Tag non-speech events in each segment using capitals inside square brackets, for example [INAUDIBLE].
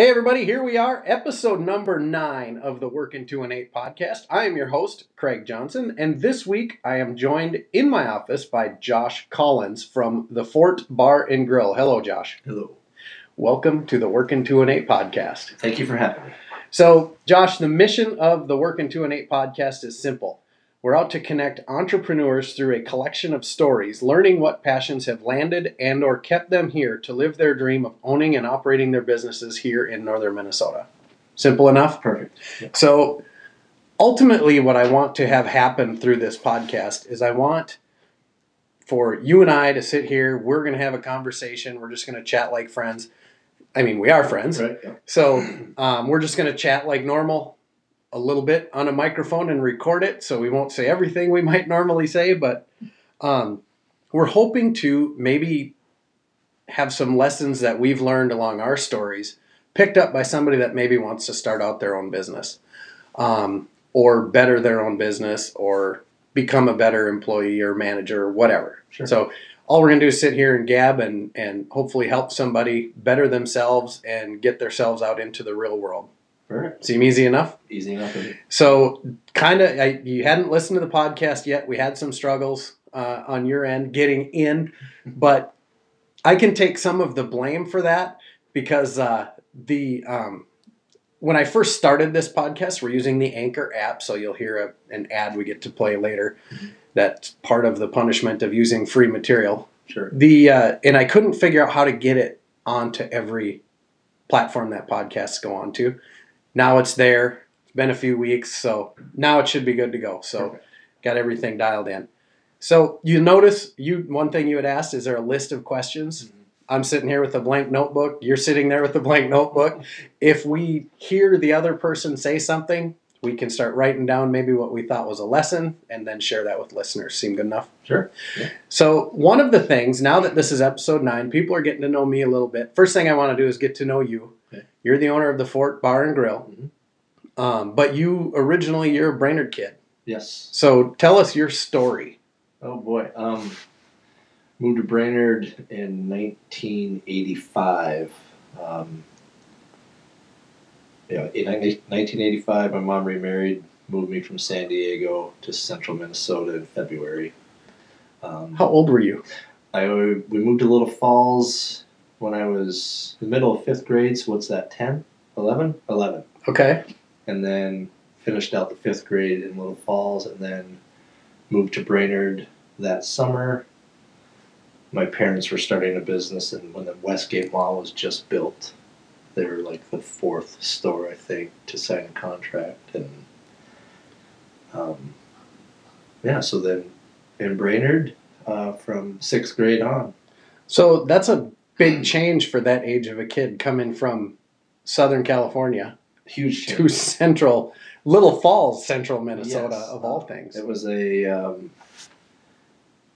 Hey, everybody, here we are, episode number nine of the Working to an Eight podcast. I am your host, Craig Johnson, and this week I am joined in my office by Josh Collins from the Fort Bar and Grill. Hello, Josh. Hello. Welcome to the Working to an Eight podcast. Thank you for having me. So, Josh, the mission of the Working to an Eight podcast is simple. We're out to connect entrepreneurs through a collection of stories, learning what passions have landed and or kept them here to live their dream of owning and operating their businesses here in northern Minnesota. Simple enough? Perfect. So ultimately what I want to have happen through this podcast is I want for you and I to sit here, we're going to have a conversation, we're just going to chat like friends. I mean, we are friends. Right. Yeah. So um, we're just going to chat like normal a little bit on a microphone and record it. So we won't say everything we might normally say, but um, we're hoping to maybe have some lessons that we've learned along our stories picked up by somebody that maybe wants to start out their own business um, or better their own business or become a better employee or manager or whatever. Sure. So all we're going to do is sit here and gab and, and hopefully help somebody better themselves and get themselves out into the real world. Seem easy enough? Easy enough. So, kind of, you hadn't listened to the podcast yet. We had some struggles uh, on your end getting in, [LAUGHS] but I can take some of the blame for that because uh, the um, when I first started this podcast, we're using the Anchor app, so you'll hear a, an ad we get to play later. That's part of the punishment of using free material. Sure. The uh, and I couldn't figure out how to get it onto every platform that podcasts go on to. Now it's there. It's been a few weeks, so now it should be good to go. So Perfect. got everything dialed in. So you notice you one thing you had asked is there a list of questions? Mhm. I'm sitting here with a blank notebook. You're sitting there with a blank notebook. If we hear the other person say something, we can start writing down maybe what we thought was a lesson and then share that with listeners. Seem good enough? Sure. So, one of the things, now that this is episode nine, people are getting to know me a little bit. First thing I want to do is get to know you. You're the owner of the Fort Bar and Grill. Mhm. Um, but you originally, you're a Brainerd kid. Yes. So, tell us your story. Oh boy. Um, moved to Brainerd in 1985. Um, yeah, in 1985, my mom remarried, moved me from San Diego to Central Minnesota in February. Um, How old were you? I we moved to Little Falls when I was in the middle of fifth grade. So what's that? 10, 11, 11. Okay. and then finished out the fifth grade in Little Falls, and then moved to Brainerd that summer. My parents were starting a business, and when the Westgate Mall was just built, they were like the fourth store, I think, to sign a contract, and um, yeah, so then in Brainerd uh, from sixth grade on. So, that's a big change for that age of a kid coming from Southern California Huge [LAUGHS] to change. Central, Little Falls, Central Minnesota, Yes. of all things. It was a um,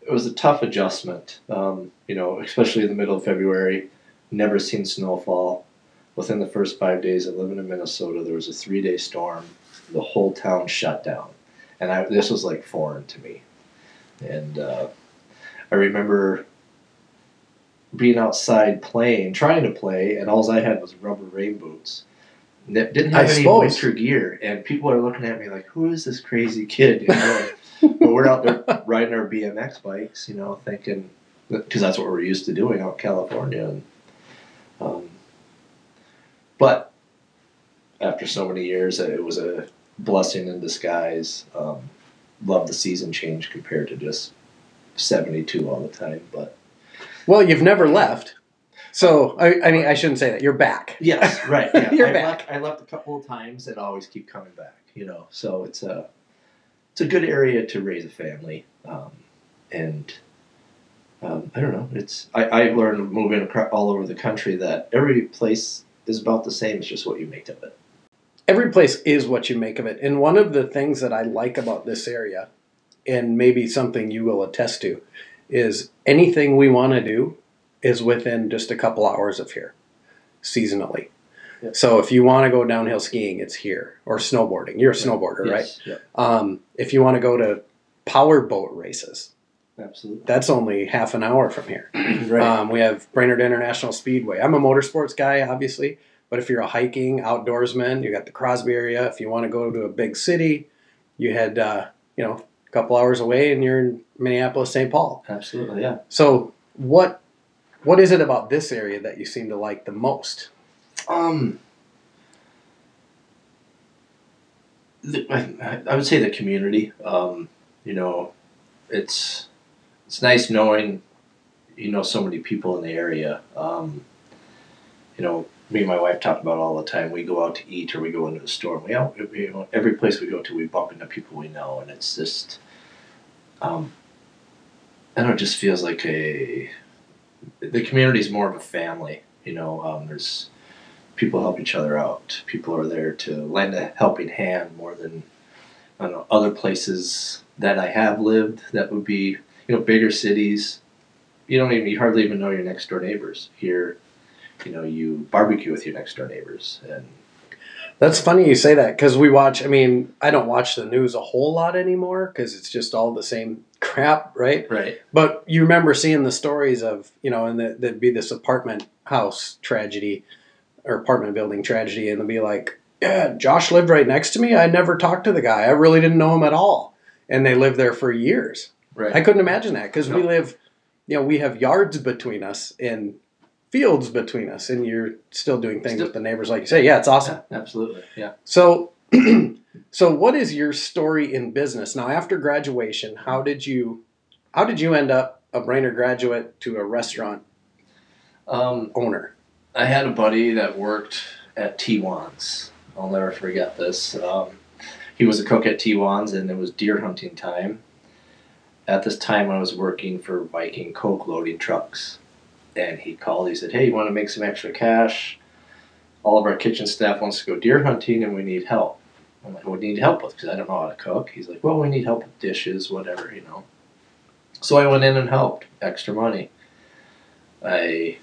it was a tough adjustment. Um, you know, especially in the middle of February. Never seen snowfall. Within the first five days of living in Minnesota, there was a three day storm. The whole town shut down, and I, this was like foreign to me. And uh, I remember being outside playing, trying to play, and all I had was rubber rain boots. N- Didn't have I any suppose. winter gear, and people are looking at me like, "Who is this crazy kid?" You know, [LAUGHS] but we're out there riding our BMX bikes, you know, thinking because that's what we're used to doing out in California. And, um, but after so many years, it was a blessing in disguise. Um, love the season change compared to just seventy-two all the time, but. Well, you've never left. So, I, I mean, I shouldn't say that. You're back. Yes, right. Yeah. [LAUGHS] You're I back. Left, I left a couple of times and always keep coming back. You know, so it's a it's a good area to raise a family, um, and um, I don't know. It's I, I learned moving all over the country that every place is about the same. It's just what you make of it. every place is what you make of it. And one of the things that I like about this area, and maybe something you will attest to, is anything we want to do is within just a couple hours of here, seasonally. Yeah. So if you want to go downhill skiing, it's here, or snowboarding. You're a snowboarder, right? Yes, Yep. Um, if you want to go to power boat races, Absolutely. that's only half an hour from here. [CLEARS THROAT] right. Um, we have Brainerd International Speedway. I'm a motorsports guy, obviously, But if you're a hiking outdoorsman, you got the Crosby area. If you want to go to a big city, you had uh, you know couple hours away and you're in Minneapolis, St. Paul. Absolutely, yeah. So what what is it about this area that you seem to like the most? Um, the, I, I would say the community. Um, you know, it's it's nice knowing you know so many people in the area. Um, you know, me and my wife talk about all the time. We go out to eat or we go into the store. And we out, you know, every place we go to, we bump into people we know, and it's just, um, I don't know, it just feels like a the community is more of a family. You know, um, there's people help each other out. People are there to lend a helping hand more than I don't know other places that I have lived. That would be you know bigger cities. You don't even you hardly even know your next door neighbors. Here, you know, you barbecue with your next door neighbors, and That's funny you say that because we watch. I mean, I don't watch the news a whole lot anymore because it's just all the same crap, right? right, But you remember seeing the stories of you know, and the, there'd be this apartment house tragedy or apartment building tragedy, and they'd be like, "Yeah, Josh lived right next to me. I never talked to the guy. I really didn't know him at all." And they lived there for years. right, I couldn't imagine that because we live, you know, we have yards between us and fields between us, and you're still doing things Still- with the neighbors, like you say. Yeah, it's awesome. Yeah, absolutely, yeah. So, [CLEARS THROAT] so what is your story in business now? After graduation, how did you, how did you end up a Brainerd graduate to a restaurant Um, owner? I had a buddy that worked at T1's. I'll never forget this. Um, he was a cook at T1's, and it was deer hunting time. At this time, I was working for Viking Coke loading trucks. And he called. He said, "Hey, you want to make some extra cash? All of our kitchen staff wants to go deer hunting, and we need help." I'm like, "What do you need help with?" Because I don't know how to cook. He's like, "Well, we need help with dishes, whatever, you know." So I went in and helped. Extra money. I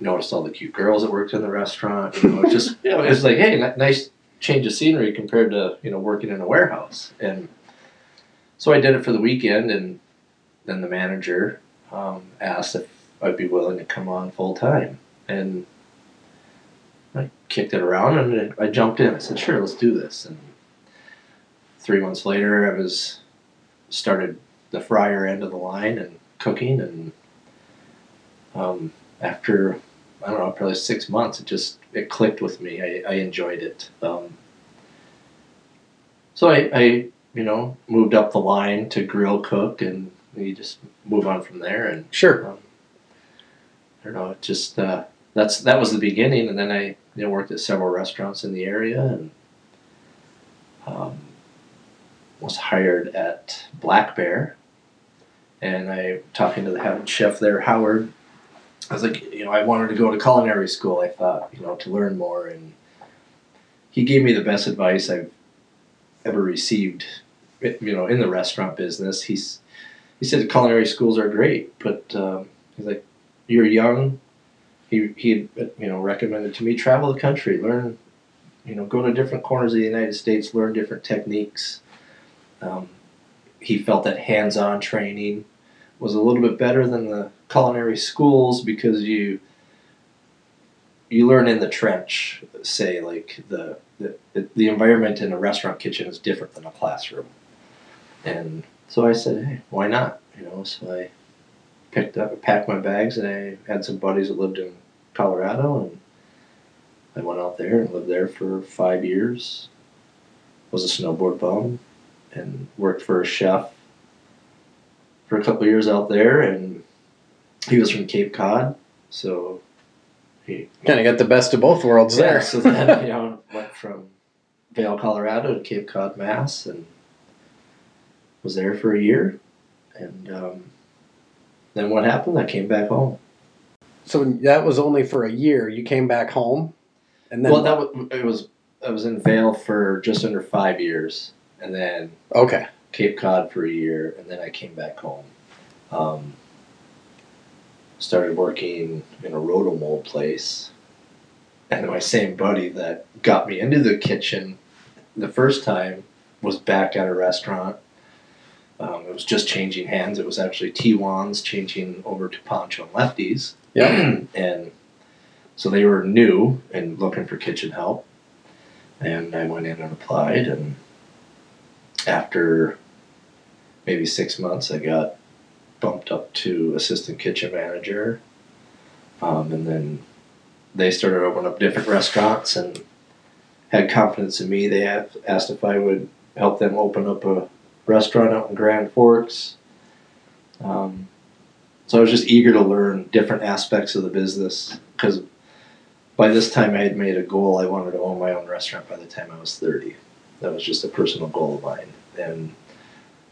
noticed all the cute girls that worked in the restaurant. You know, just you know, it's like, hey, n- nice change of scenery compared to you know working in a warehouse. And so I did it for the weekend, and then the manager um, asked if I'd be willing to come on full time, and I kicked it around and I jumped in. I said, sure, let's do this. And three months later, I was started the fryer end of the line and cooking and. Um, after I don't know, probably six months, it just it clicked with me. I, I enjoyed it. Um, so I, I, you know, moved up the line to grill cook, and you just move on from there. And Sure. um, don't know, it just uh, that's that was the beginning, and then I you know worked at several restaurants in the area, and um, was hired at Black Bear, and I talking to the head chef there, Howard. I was like, you know, I wanted to go to culinary school. I thought, you know, to learn more, and he gave me the best advice I've ever received. You know, in the restaurant business, he's he said culinary schools are great, but um, he's like, you're young. He he you know recommended to me travel the country, learn, you know, go to different corners of the United States, learn different techniques. Um, he felt that hands-on training was a little bit better than the culinary schools because you you learn in the trench say like the the, the environment in a restaurant kitchen is different than a classroom and so i said hey why not you know so i picked up packed my bags and i had some buddies that lived in colorado and i went out there and lived there for five years was a snowboard bum and worked for a chef for a couple of years out there and he was from Cape Cod, so he Kind of got the best of both worlds yeah, there. so then [LAUGHS] you know went from Vail, Colorado to Cape Cod, Mass, and was there for a year, and um, then what happened? I came back home. so that was only for a year. You came back home, and then well, that was it was I was in Vail for just under five years, and then okay. Cape Cod for a year, and then I came back home. Um, started working in a rotomold place, and my same buddy that got me into the kitchen the first time was back at a restaurant. Um, it was just changing hands. It was actually T1's changing over to Poncho and Lefty's. Yeah. [CLEARS THROAT] and so they were new and looking for kitchen help, and I went in and applied, and after maybe six months, I got bumped up to assistant kitchen manager, um, and then they started opening up different restaurants and had confidence in me. They have asked if I would help them open up a restaurant out in Grand Forks. Um, so I was just eager to learn different aspects of the business because by this time I had made a goal. I wanted to own my own restaurant by the time I was 30. That was just a personal goal of mine. And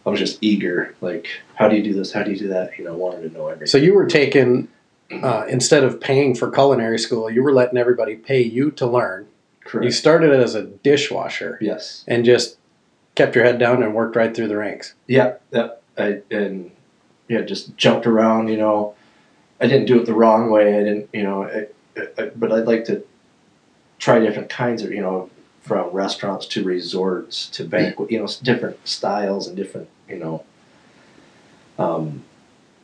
I was just eager, like, how do you do this? How do you do that? You know, I wanted to know everything. So you were taking uh, instead of paying for culinary school, you were letting everybody pay you to learn. Correct. You started as a dishwasher yes. and just kept your head down and worked right through the ranks. Yeah, yeah. I and yeah, just jumped around. You know, I didn't do it the wrong way. I didn't, you know, I, I, but I'd like to try different kinds of, you know, from restaurants to resorts to banquet, you know, different styles and different, you know, um,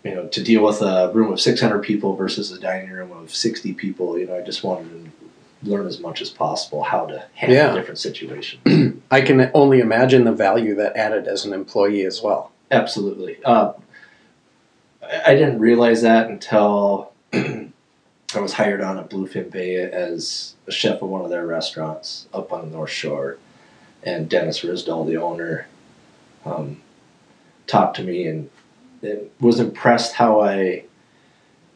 you know, to deal with a room of 600 people versus a dining room of 60 people. You know, I just wanted to learn as much as possible how to handle Yeah. different situations. [CLEARS THROAT] I can only imagine the value that added as an employee as well. Absolutely. Uh, I didn't realize that until [CLEARS THROAT] I was hired on at Bluefin Bay as a chef of one of their restaurants up on the North Shore, and Dennis Rysdahl, the owner, um, talked to me and, and was impressed how I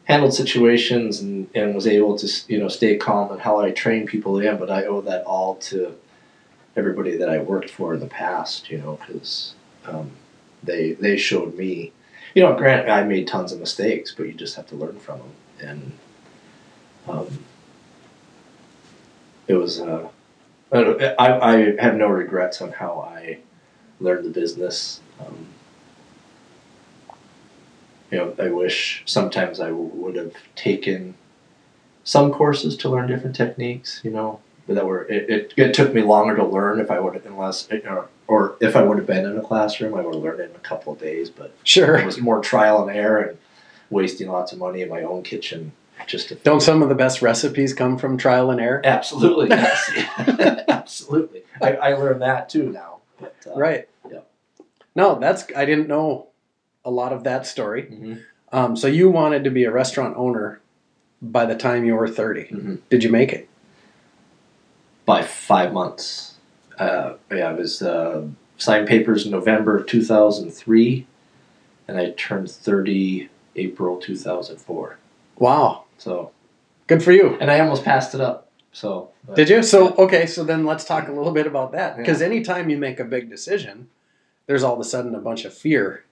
handled situations and, and was able to you know stay calm and how I trained people in. But I owe that all to everybody that I worked for in the past, you know, because um, they they showed me, you know, granted I made tons of mistakes, but you just have to learn from them, and um, it was. Uh, I, I I have no regrets on how I learned the business. Um, you know, I wish sometimes I w- would have taken some courses to learn different techniques. You know, that were it, it, it took me longer to learn if I would have unless or, or if I would have been in a classroom I would have learned it in a couple of days but sure. it was more trial and error and wasting lots of money in my own kitchen just to Don't some of the best recipes come from trial and error? absolutely yes [LAUGHS] [LAUGHS] absolutely I, I learned that too now but, uh, Right. yeah. No, that's I didn't know a lot of that story. mhm, Um, so you wanted to be a restaurant owner by the time you were 30. mhm. Did you make it? by five months uh, yeah it was uh, signed papers in November of 2003 and I turned 30 April 2004 Wow. so Good for you. and I almost passed it up. So but- Did you? So Yeah. okay, so then let's talk a little bit about that because anytime you make a big decision, there's all of a sudden a bunch of fear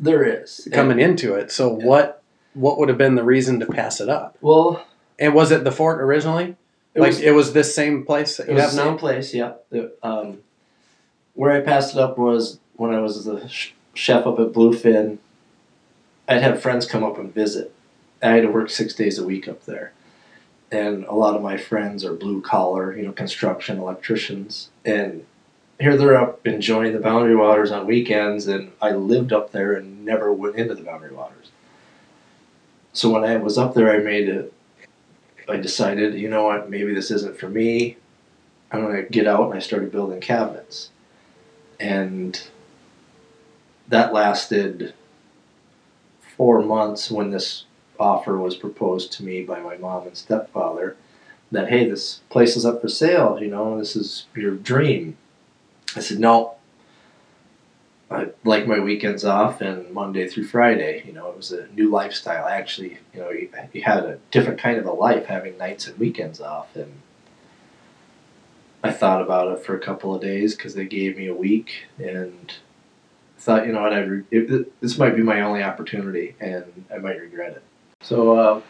there is coming into it. So Yeah. what what would have been the reason to pass it up? Well, And was it the fort originally? it like was, it was this same place that it you was have the same now? place. Yeah. The, um, where I passed it up was when I was the sh- chef up at Bluefin. I'd have friends come up and visit. I had to work six days a week up there, and a lot of my friends are blue collar, you know, construction electricians, and here they're up enjoying the Boundary Waters on weekends, and I lived up there and never went into the Boundary Waters. So when I was up there, I made it. I decided, you know what, maybe this isn't for me. I'm gonna get out, and I started building cabinets, and that lasted four months when this offer was proposed to me by my mom and stepfather that hey this place is up for sale you know this is your dream i said no i like my weekends off and monday through friday you know it was a new lifestyle I actually you know you, had a different kind of a life having nights and weekends off and i thought about it for a couple of days because they gave me a week and I thought you know what I re- it- this might be my only opportunity and I might regret it. So uh,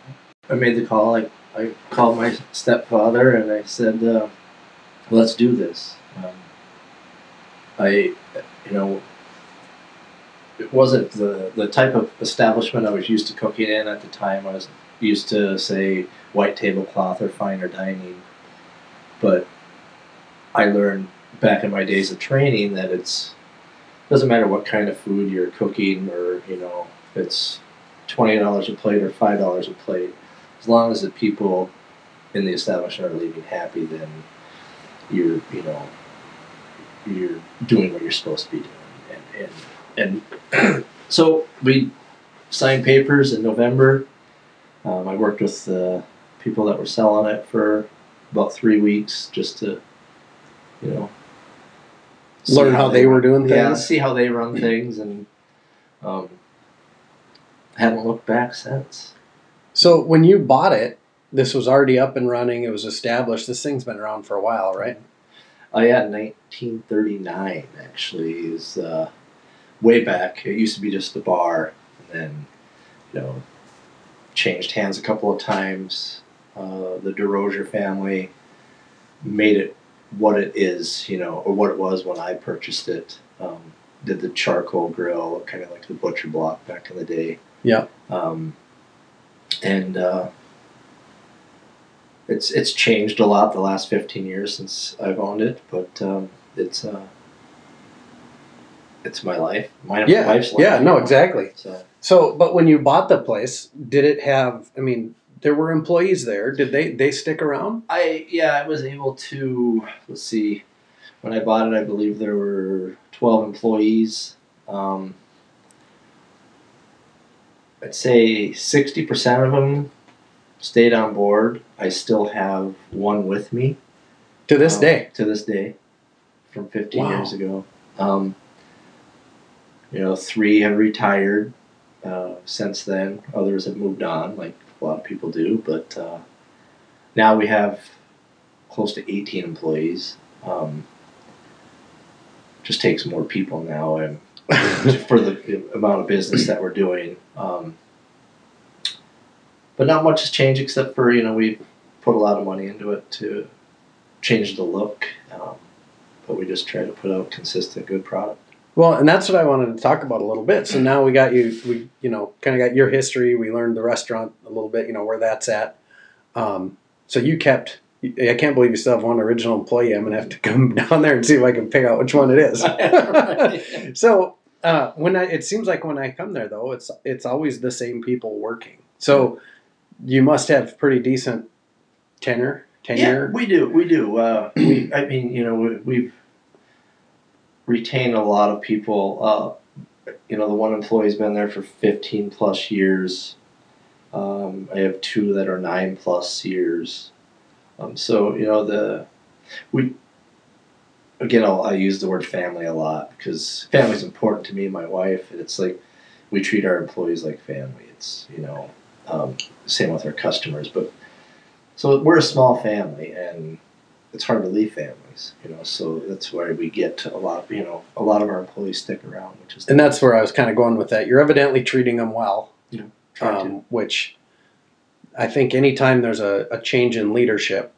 I made the call. I, I called my stepfather and I said, uh, "Let's do this." Um, I you know it wasn't the the type of establishment I was used to cooking in at the time. I was used to say white tablecloth or finer dining, but I learned back in my days of training that it's doesn't matter what kind of food you're cooking or you know if it's twenty dollars a plate or five dollars a plate as long as the people in the establishment are leaving happy, then you're you know you're doing what you're supposed to be doing. And and, and [CLEARS THROAT] so we signed papers in November. Um, I worked with the people that were selling it for about three weeks just to, you know, Learn how they were doing Yeah, things. see how they run things, and um, haven't looked back since. So when you bought it, this was already up and running. It was established. This thing's been around for a while, right? Oh yeah, 1939 actually is uh, way back. It used to be just a bar, and then you know changed hands a couple of times. Uh, the DeRozier family made it what it is, you know, or what it was when I purchased it. Um, did the charcoal grill, kind of like the butcher block back in the day. Yeah. Um, and uh, it's it's changed a lot the last fifteen years since I've owned it, but um, it's uh, it's my life, my Yeah, wife's life. yeah, no, exactly. So So, but when you bought the place, did it have? I mean, there were employees there. Did they they stick around? I yeah, I was able to let's see. When I bought it, I believe there were twelve employees. Um, I'd say sixty percent of them stayed on board. I still have one with me To this um, day, To this day, from fifteen Wow. years ago. Um, you know, three have retired uh, since then. Others have moved on, like a lot of people do. But uh, now we have close to eighteen employees. Um, just takes more people now, and [LAUGHS] for the amount of business that we're doing. Um, but not much has changed except for you know we put a lot of money into it to change the look, um, but we just try to put out consistent good product. Well, and that's what I wanted to talk about a little bit. So now we got you, we you know kind of got your history. We learned the restaurant a little bit, you know where that's at. Um, so you kept. I can't believe you still have one original employee. I'm gonna have to come [LAUGHS] down there and see if I can pick out which one it is. [LAUGHS] So uh, when I, it seems like when I come there though, it's it's always the same people working. So you must have pretty decent tenure. Tenure. Yeah, we do. We do. Uh, [CLEARS THROAT] we, I mean, you know, we, we've retained a lot of people. Uh, you know, the one employee's been there for 15 plus years. Um, I have two that are nine plus years. Um, so, you know, the, we, again, I'll, I use the word family a lot because family's important to me and my wife. And it's like, we treat our employees like family. It's, you know, um, same with our customers. But so we're a small family, and it's hard to leave families, you know. So that's why we get a lot, of, you know, a lot of our employees stick around, which is And that's where I was kind of going with that. You're evidently treating them well. to. um, which I think anytime there's a, a change in leadership,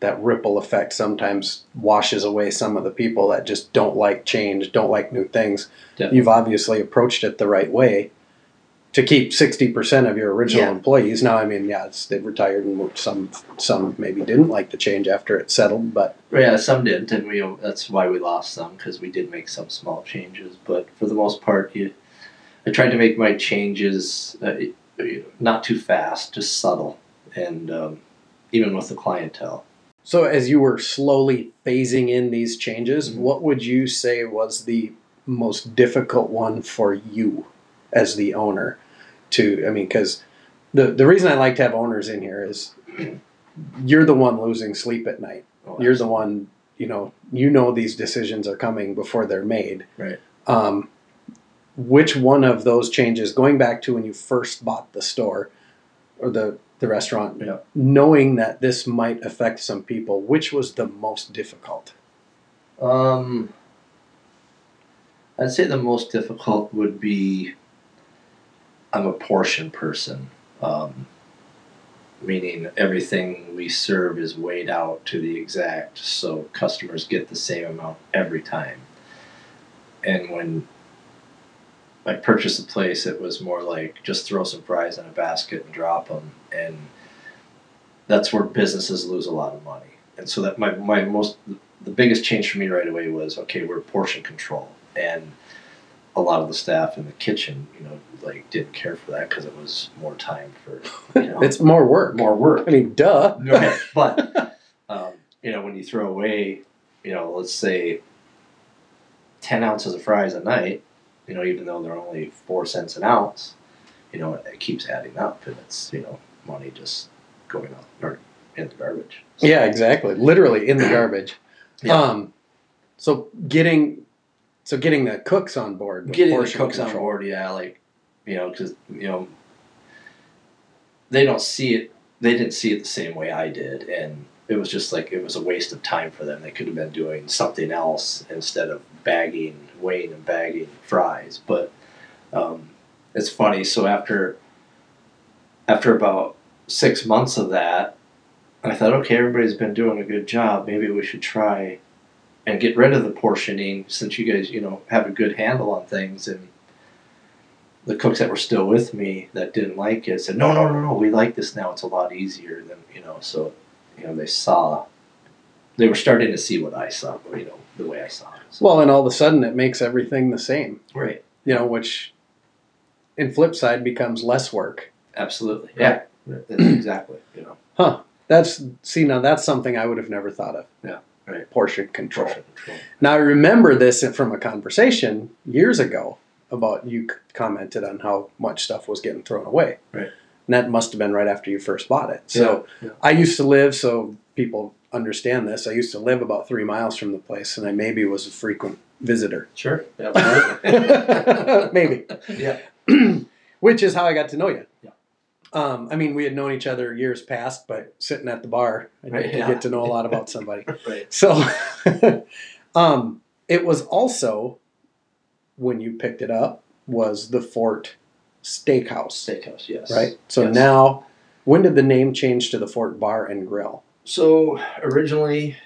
that ripple effect sometimes washes away some of the people that just don't like change, don't like new things. Definitely. You've obviously approached it the right way to keep 60% of your original Yeah. employees. Now, I mean, yeah, it's, they've retired and some, some maybe didn't like the change after it settled, but Yeah, some didn't, and we that's why we lost some because we did make some small changes. But for the most part, you, I tried to make my changes uh, not too fast, just subtle, and um, even with the clientele. So, as you were slowly phasing in these changes, Mhm. what would you say was the most difficult one for you as the owner? To, I mean, because the the reason I like to have owners in here is you're the one losing sleep at night. Oh, You're the one, you know, you know these decisions are coming before they're made. Right. Um, which one of those changes, going back to when you first bought the store or the the restaurant, Yeah. knowing that this might affect some people, which was the most difficult? Um, I'd say the most difficult would be I'm a portion person, um, meaning everything we serve is weighed out to the exact, so customers get the same amount every time. And when I purchased the place, it was more like just throw some fries in a basket and drop them, and that's where businesses lose a lot of money. And so that my, my most the biggest change for me right away was okay, we're portion control, and a lot of the staff in the kitchen, you know, like didn't care for that because it was more time for [LAUGHS] you know, It's more work. more work. I mean, duh. Right. [LAUGHS] But um, you know, when you throw away, you know, let's say ten ounces of fries a night, you know, even though they're only four cents an ounce, you know, it, keeps adding up, and it's you know, money just going out or in the garbage. So- Yeah, exactly. Literally in the garbage. Yeah. Um, so getting, so getting the cooks on board. getting the cooks on board, yeah, like you know, because you know, they don't see it. They didn't see it the same way I did, and it was just like it was a waste of time for them. They could have been doing something else instead of bagging, weighing, and bagging fries. But um, it's funny. So after after about six months of that, I thought, okay, everybody's been doing a good job. Maybe we should try and get rid of the portioning since you guys, you know, have a good handle on things. And the cooks that were still with me that didn't like it said, no, no, no, no, we like this now. It's a lot easier than, you know, so, you know, they saw, they were starting to see what I saw, you know, the way I saw it. So, Well, and all of a sudden it makes everything the same, right. you know, which in flip side becomes less work. Absolutely. Yeah. That's exactly, you know, Huh. That's, see, now that's something I would have never thought of. Yeah, right. Portion control. portion control. Now I remember this from a conversation years ago about you commented on how much stuff was getting thrown away. Right. And that must have been right after you first bought it. So Yeah, yeah. I used to live, so people understand this. I used to live about three miles from the place, and I maybe was a frequent visitor. Sure. [LAUGHS] Absolutely. maybe. yeah. [CLEARS THROAT] Which is how I got to know you. Yeah. Um, I mean, we had known each other years past, but sitting at the bar, I Right, did yeah. get to know a lot about somebody. [LAUGHS] Right. So, [LAUGHS] um, it was also when you picked it up was the Fort Steakhouse, Steakhouse, yes. right? So Yes. now, when did the name change to the Fort Bar and Grill? So originally,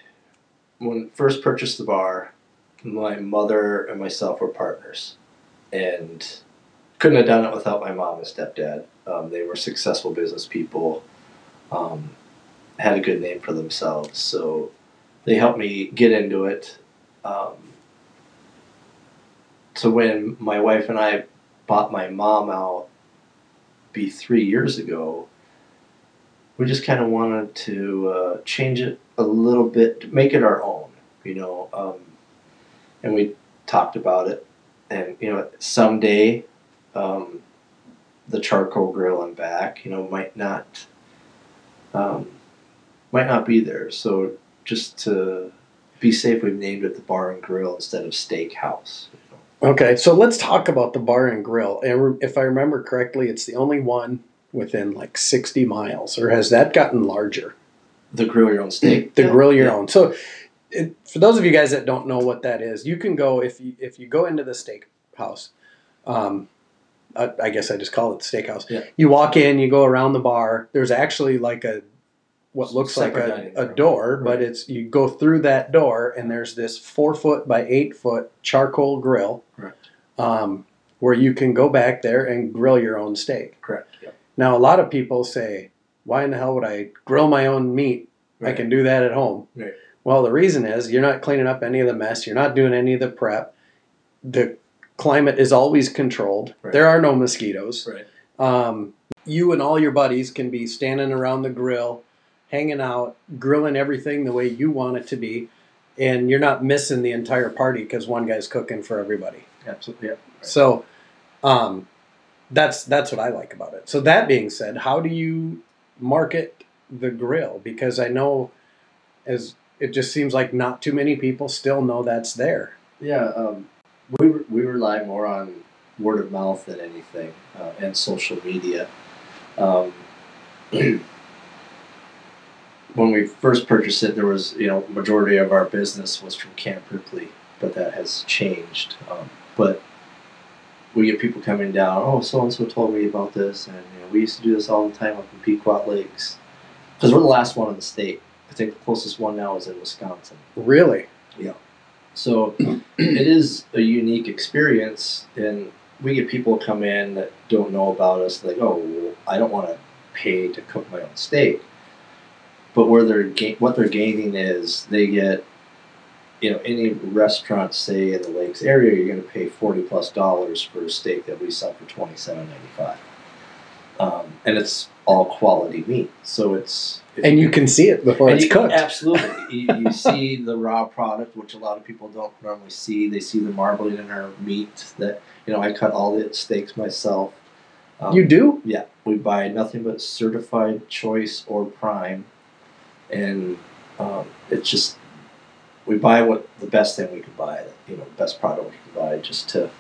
when first purchased the bar, my mother and myself were partners, and couldn't have done it without my mom and stepdad. Um, they were successful business people, um, had a good name for themselves, so they helped me get into it. Um, so when my wife and I bought my mom out, be three years ago, we just kind of wanted to uh, change it a little bit, make it our own, you know. Um, and we talked about it, and you know, someday, um, the charcoal grill and back, you know, might not, um, might not be there. So just to be safe, we've named it the Bar and Grill instead of Steakhouse. You. Okay, so let's talk about the Bar and Grill. And if I remember correctly, it's the only one within like 60 miles, or has that gotten larger? The grill your own steak. the Yeah. grill your Yeah. own. So, it, for those of you guys that don't know what that is, you can go if you if you go into the steakhouse. Um, I, I guess I just call it the steakhouse. Yeah. You walk in, you go around the bar. There's actually like a what looks Separate like a, a door, but it's you go through that door, and there's this four foot by eight foot charcoal grill. Correct. Um, where you can go back there and grill your own steak. Correct. Yeah. Now, a lot of people say, "Why in the hell would I grill my own meat I can do that at home. Right. Well, the reason is you're not cleaning up any of the mess. You're not doing any of the prep. The climate is always controlled. Right. There are no mosquitoes. Right. Um, you and all your buddies can be standing around the grill, hanging out, grilling everything the way you want it to be, and you're not missing the entire party because one guy's cooking for everybody. Absolutely. Yeah. So, um, that's that's what I like about it. So that being said, how do you market the grill? Because I know, as it just seems like not too many people still know that's there. Yeah, um, we we rely more on word of mouth than anything, uh, and social media. Um, [CLEARS THROAT] when we first purchased it, there was you know majority of our business was from Camp Ripley, but that has changed. Um, but we get people coming down. Oh, so and so told me about this, and you know, we used to do this all the time up in Pequot Lakes, because we're the last one in the state. I think the closest one now is in Wisconsin. Really? So [CLEARS THROAT] it is a unique experience, and we get people come in that don't know about us. Like, oh, well, I don't want to pay to cook my own steak. But where they're ga- what they're gaining is they get you know, any restaurant, say in the Lakes area, you're going to pay forty plus dollars for a steak that we sell for twenty seven ninety five, um, and it's all quality meat. So it's And you can see it before it's you cooked. Absolutely, you, you see the raw product, which a lot of people don't normally see. They see the marbling in our meat. That you know, I cut all the steaks myself. Um, You do? yeah, we buy nothing but certified choice or prime, and um, it's just we buy what the best thing we can buy. You know, the best product we can buy, just to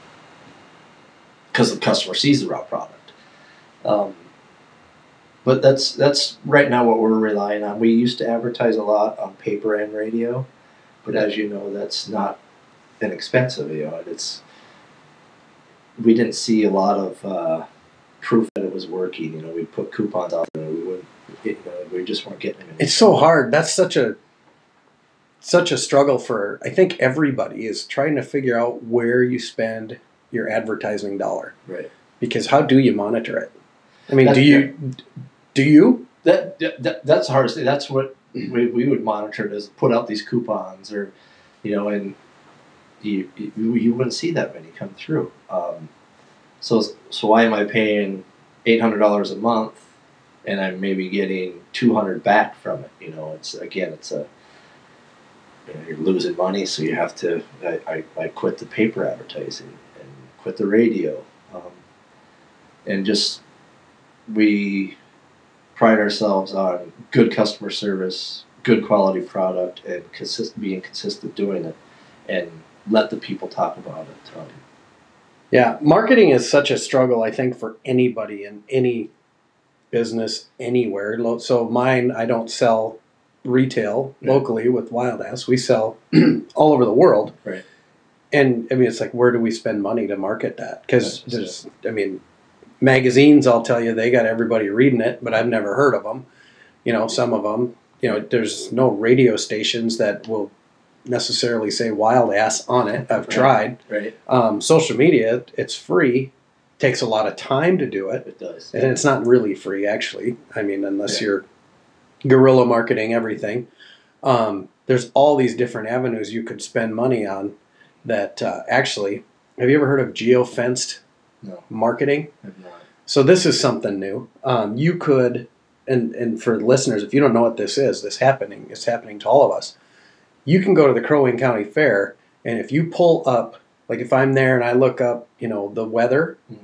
because the customer sees the raw product. Um, but that's that's right now what we're relying on. We used to advertise a lot on paper and radio, but as you know, that's not inexpensive. You know, it's we didn't see a lot of uh, proof that it was working. You know, we put coupons out there, we wouldn't. You know, we just weren't getting them. It's so hard. That's such a such a struggle for I think everybody is trying to figure out where you spend your advertising dollar right. because how do you monitor it? I mean, That's do you do you? That, that, that that's the hardest thing. That's what we, we would monitor it is put out these coupons or, you know, and you you, you wouldn't see that many come through. Um, so so why am I paying eight hundred dollars a month, and I'm maybe getting two hundred back from it? You know, it's again, it's a you know, you're losing money, so you have to. I, I, I quit the paper advertising and quit the radio, um, and just we pride ourselves on good customer service, good quality product, and consist being consistent doing it, and let the people talk about it. Um, Yeah, marketing is such a struggle. I think for anybody in any business anywhere. So mine, I don't sell retail Yeah. locally with Wild Ass. We sell [CLEARS THROAT] all over the world. Right. And I mean, it's like, where do we spend money to market that? Because there's, I mean, magazines. I'll tell you, they got everybody reading it, but I've never heard of them. You know, some of them. You know, there's no radio stations that will necessarily say Wild Ass on it. I've tried. right? Um, social media, it's free. Takes a lot of time to do it, It does. and it's not really free actually. I mean, unless Yeah. you're guerrilla marketing everything. Um, there's all these different avenues you could spend money on. That uh, actually, have you ever heard of geofenced No. marketing? So this is something new. Um, you could, and and for listeners, if you don't know what this is, this happening is happening to all of us. You can go to the Crow Wing County Fair, and if you pull up, like if I'm there and I look up, you know, the weather, Mhm.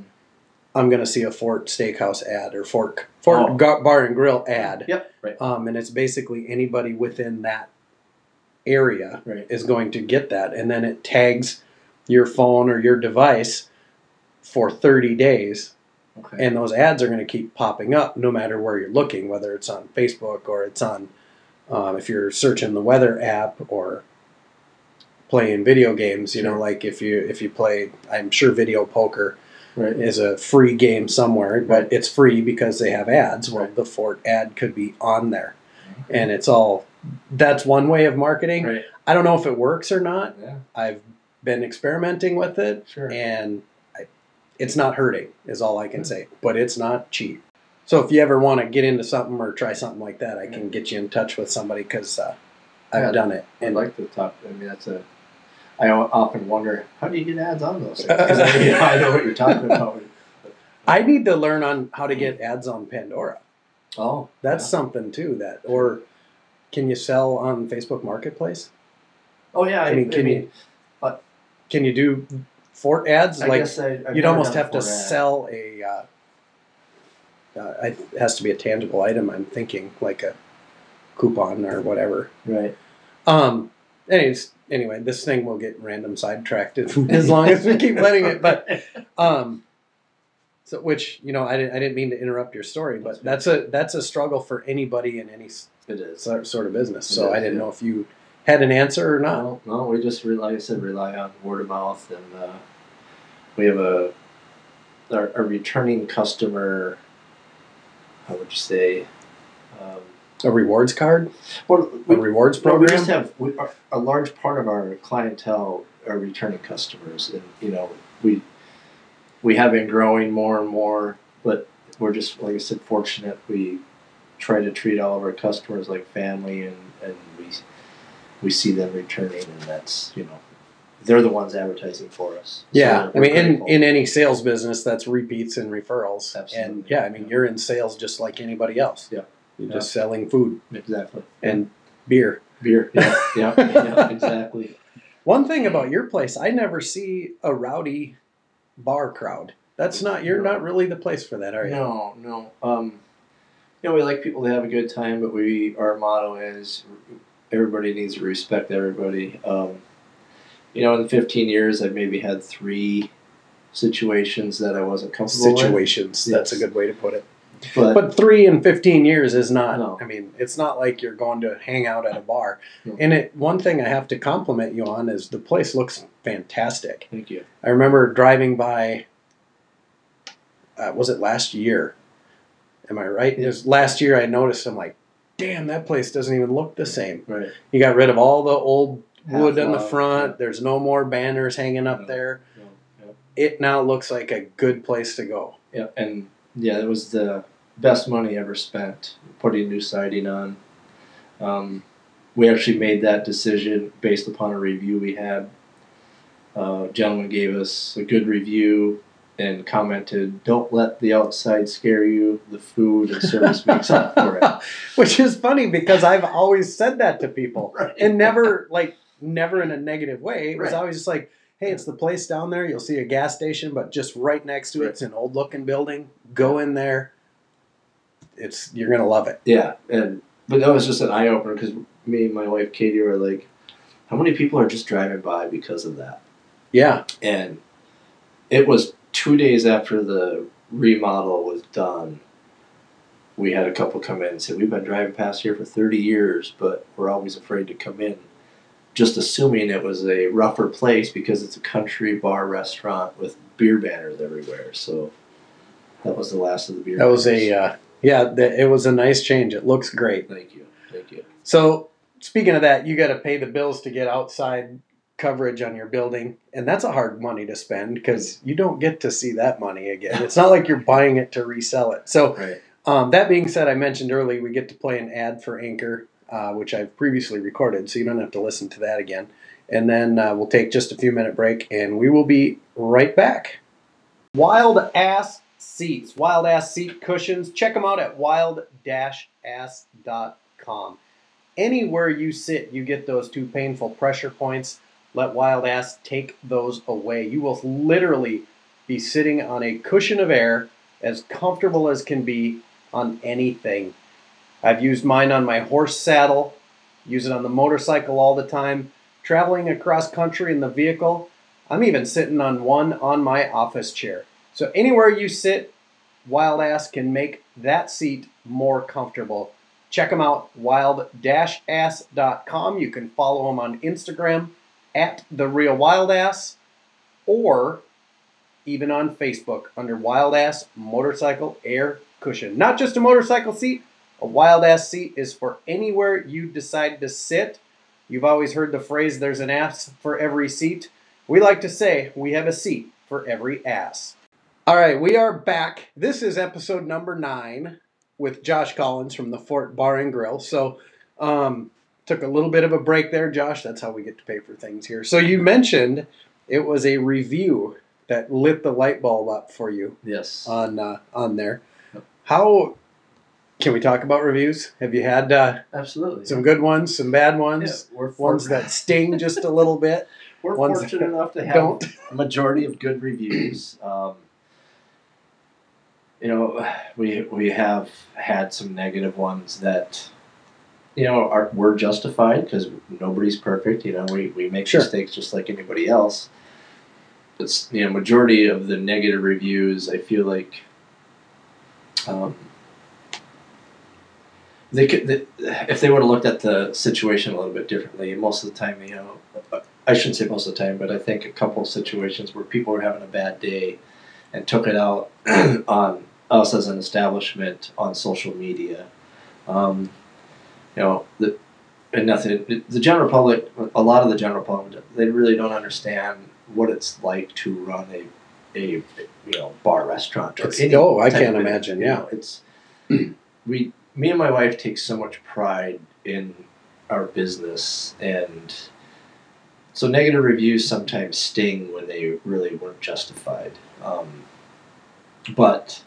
I'm going to see a Fort Steakhouse ad or Fort Fort Oh. Gar- Bar and Grill ad, Yep. Right. um, and it's basically anybody within that area Right. is going to get that, and then it tags your phone or your device for 30 days Okay. and those ads are going to keep popping up no matter where you're looking, whether it's on Facebook or it's on um, if you're searching the weather app or playing video games. You know, like if you if you play, I'm sure Video Poker right. is a free game somewhere, but it's free because they have ads. Well, Right. the Fort ad could be on there, and it's all. That's one way of marketing. Right. I don't know if it works or not. Yeah. I've been experimenting with it Sure. and it's not hurting is all I can say. But it's not cheap. So if you ever want to get into something or try something like that, I can get you in touch with somebody because uh, I've Yeah, done it. I And like the top. I mean, that's a. I often wonder how do you get ads on those things [LAUGHS] because I, mean, I know what you're talking about. I need to learn on how to get ads on Pandora. Oh, That's yeah. something too. That or can you sell on Facebook Marketplace? Oh yeah. I mean, can you can you do Fort ads? I like guess I, you'd almost have to ad. sell a. Uh, uh, it has to be a tangible item. I'm thinking like a coupon or whatever. Right. Um. Anyways, anyway, this thing will get random sidetracked as long [LAUGHS] as we keep letting it. But [LAUGHS] um. So, which you know, I didn't, I didn't mean to interrupt your story, but That's that's a that's a struggle for anybody in any it is. sort of business. It So is, I didn't yeah. know if you had an answer or not. No, no, we just re- like I said, rely on word of mouth, and uh, we have a our, a returning customer. How would you say? Um, A rewards card, well, a rewards no, we just have we, our, a large part of our clientele are returning customers, and you know we we have been growing more and more, but we're just like I said, fortunate. We try to treat all of our customers like family, and and we we see them returning, and that's you know, they're the ones advertising for us. Yeah, So I mean, in, in any sales business, that's repeats and referrals. And yeah, I mean, you're in sales just like anybody else. Yeah. You're Yeah. just selling food exactly and beer. beer. Yeah, yeah, [LAUGHS] yeah, exactly. One thing about your place, I never see a rowdy bar crowd. That's not, you're No. not really the place for that, are you? No, no. Um, you know, we like people to have a good time, but we our motto is everybody needs to respect everybody. Um, you know, in 15 years, I've maybe had three situations that I wasn't comfortable with. Situations. That's a good way to put it. But, But three in 15 years is not, No. I mean, it's not like you're going to hang out at a bar. No. And it, one thing I have to compliment you on is the place looks fantastic. thank you. I remember driving by. Uh, was it last year? Am I right? It was last year. I noticed. I'm like, damn, that place doesn't even look the same. Right. You got rid of all the old wood Half on the log, front. There's no more banners hanging up No. there. No, no. It now looks like a good place to go. Yeah, and yeah, it was the best money ever spent putting new siding on. Um, we actually made that decision based upon a review we had. Uh, gentleman gave us a good review and commented, "Don't let the outside scare you. The food and service makes up for it." [LAUGHS] Which is funny because I've always said that to people [LAUGHS] Right. and never like never in a negative way. It was Right. always just like, hey, it's the place down there. You'll see a gas station, but just right next to it, it's an old looking building. Go in there. It's you're gonna love it. Yeah, and but that was just an eye opener because me and my wife Katie were like, "How many people are just driving by because of that?" Yeah. and it was two days after the remodel was done. We had a couple come in and said, We've been driving past here for 30 years, but we're always afraid to come in. Just assuming it was a rougher place because it's a country bar restaurant with beer banners everywhere. So that was the last of the beer That was a uh, yeah. The, it was a nice change. It looks great. Thank you. Thank you. So speaking of that, you got to pay the bills to get outside coverage on your building, and that's a hard money to spend because you don't get to see that money again. It's not like you're buying it to resell it. So Right. um, that being said, I mentioned earlier we get to play an ad for Anchor, uh, which I've previously recorded, so you don't have to listen to that again. And then uh, we'll take just a few minute break, and we will be right back. Wild Ass Seats, Wild Ass Seat Cushions. Check them out at wild-ass.com. Anywhere you sit, you get those two painful pressure points. Let Wild Ass take those away. You will literally be sitting on a cushion of air as comfortable as can be on anything. I've used mine on my horse saddle, use it on the motorcycle all the time, traveling across country in the vehicle. I'm even sitting on one on my office chair. So anywhere you sit, Wild Ass can make that seat more comfortable. Check them out, wild-ass.com. You can follow them on Instagram at the real Wild Ass, or even on Facebook under Wild Ass Motorcycle Air Cushion. Not just a motorcycle seat, a Wild Ass seat is for anywhere you decide to sit. You've always heard the phrase, there's an ass for every seat. We like to say, we have a seat for every ass. All right, we are back. This is episode number nine with Josh Collins from the Fort Bar and Grill. So, um, took a little bit of a break there, Josh. That's how we get to pay for things here. So, you mentioned it was a review that lit the light bulb up for you Yes. on uh, on there. How can we talk about reviews? Have you had uh, Absolutely. some good ones, some bad yeah, ones, we're ones that sting just a little bit? [LAUGHS] we're ones fortunate enough to [LAUGHS] have Don't. a majority of good reviews. Um, you know, we we have had some negative ones that, you know, we're were justified because nobody's perfect. You know, we, we make Sure. mistakes just like anybody else. But you know, majority of the negative reviews, I feel like, um, they could they, if they would have looked at the situation a little bit differently. Most of the time, you know, I shouldn't say most of the time, but I think a couple of situations where people were having a bad day and took it out [CLEARS THROAT] on us as an establishment on social media. Um, you know, the and nothing. The general public, a lot of the general public, they really don't understand what it's like to run a, a you know bar restaurant or oh, I can't imagine, you yeah. know, it's we me and my wife take so much pride in our business and so negative reviews sometimes sting when they really weren't justified um, but